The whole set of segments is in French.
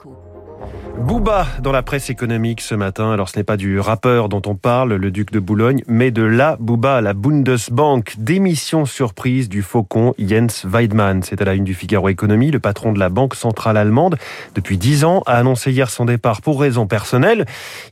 échos. Booba dans la presse économique ce matin. Alors ce n'est pas du rappeur dont on parle, le duc de Boulogne, mais de la Booba, la Bundesbank. Démission surprise du faucon Jens Weidmann. C'est à la une du Figaro Économie. Le patron de la banque centrale allemande, depuis dix ans, a annoncé hier son départ pour raisons personnelles.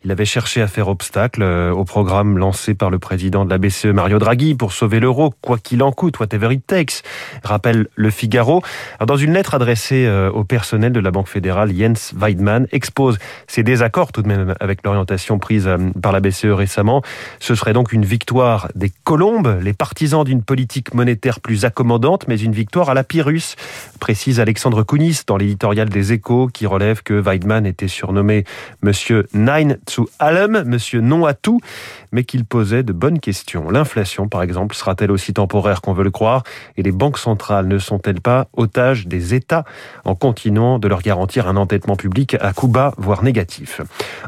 Il avait cherché à faire obstacle euh, au programme lancé par le président de la BCE, Mario Draghi, pour sauver l'euro, quoi qu'il en coûte, whatever it takes, rappelle le Figaro. Alors, dans une lettre adressée euh, au personnel de la Banque fédérale, Jens Weidmann expose ses désaccords tout de même avec l'orientation prise euh, par la BCE récemment. Ce serait donc une victoire des colombes, les partisans d'une politique monétaire plus accommodante, mais une victoire à la Pyrrhus, précise Alexandre Kounis dans l'éditorial des Échos qui relève que Weidmann était surnommé Monsieur Nein zu allem, Monsieur non à tout, mais qu'il posait de bonnes questions. L'inflation, par exemple, sera-t-elle aussi temporaire qu'on veut le croire? Et les banques centrales ne sont-elles pas otages des États en continuant de leur garantir un endettement public à coup bas, voire négatif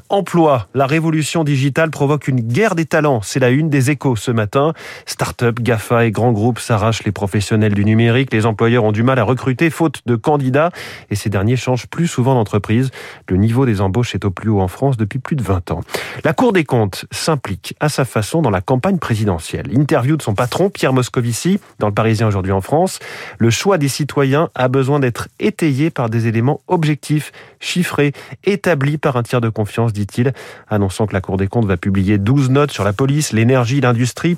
Emploi, la révolution digitale provoque une guerre des talents. C'est la une des échos ce matin. Start-up, GAFA et grands groupes s'arrachent les professionnels du numérique. Les employeurs ont du mal à recruter faute de candidats et ces derniers changent plus souvent d'entreprise. Le niveau des embauches est au plus haut en France depuis plus de 20 ans. La Cour des comptes s'implique à sa façon dans la campagne présidentielle. Interview de son patron, Pierre Moscovici, dans le Parisien aujourd'hui en France. Le choix des citoyens a besoin d'être étayé par des éléments objectifs, chiffrés, établis par un tiers de confiance, dit-il, annonçant que la Cour des comptes va publier 12 notes sur la police, l'énergie, l'industrie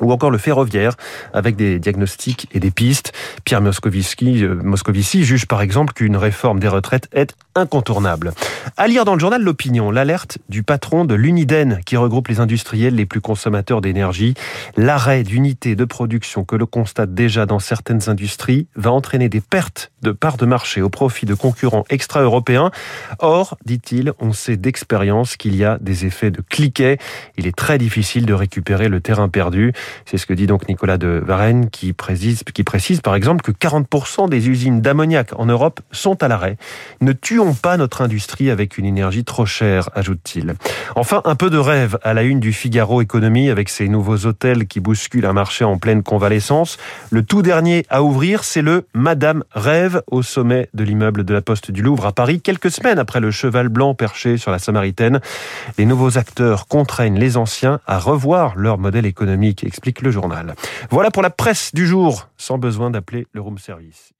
ou encore le ferroviaire, avec des diagnostics et des pistes. Pierre Moscovici, euh, Moscovici juge par exemple qu'une réforme des retraites est incontournable. À lire dans le journal L'Opinion, l'alerte du patron de l'Uniden, qui regroupe les industriels les plus consommateurs d'énergie. L'arrêt d'unités de production que l'on constate déjà dans certaines industries va entraîner des pertes de parts de marché au profit de concurrents extra-européens. Or, dit-il, on sait d'expérience qu'il y a des effets de cliquet. Il est très difficile de récupérer le terrain perdu. C'est ce que dit donc Nicolas de Varenne qui précise, par exemple que 40% des usines d'ammoniac en Europe sont à l'arrêt. Ne pas notre industrie avec une énergie trop chère, ajoute-t-il. Enfin, un peu de rêve à la une du Figaro Économie avec ces nouveaux hôtels qui bousculent un marché en pleine convalescence. Le tout dernier à ouvrir, c'est le Madame Rêve au sommet de l'immeuble de la Poste du Louvre à Paris, quelques semaines après le cheval blanc perché sur la Samaritaine. Les nouveaux acteurs contraignent les anciens à revoir leur modèle économique explique le journal. Voilà pour la presse du jour, sans besoin d'appeler le room service.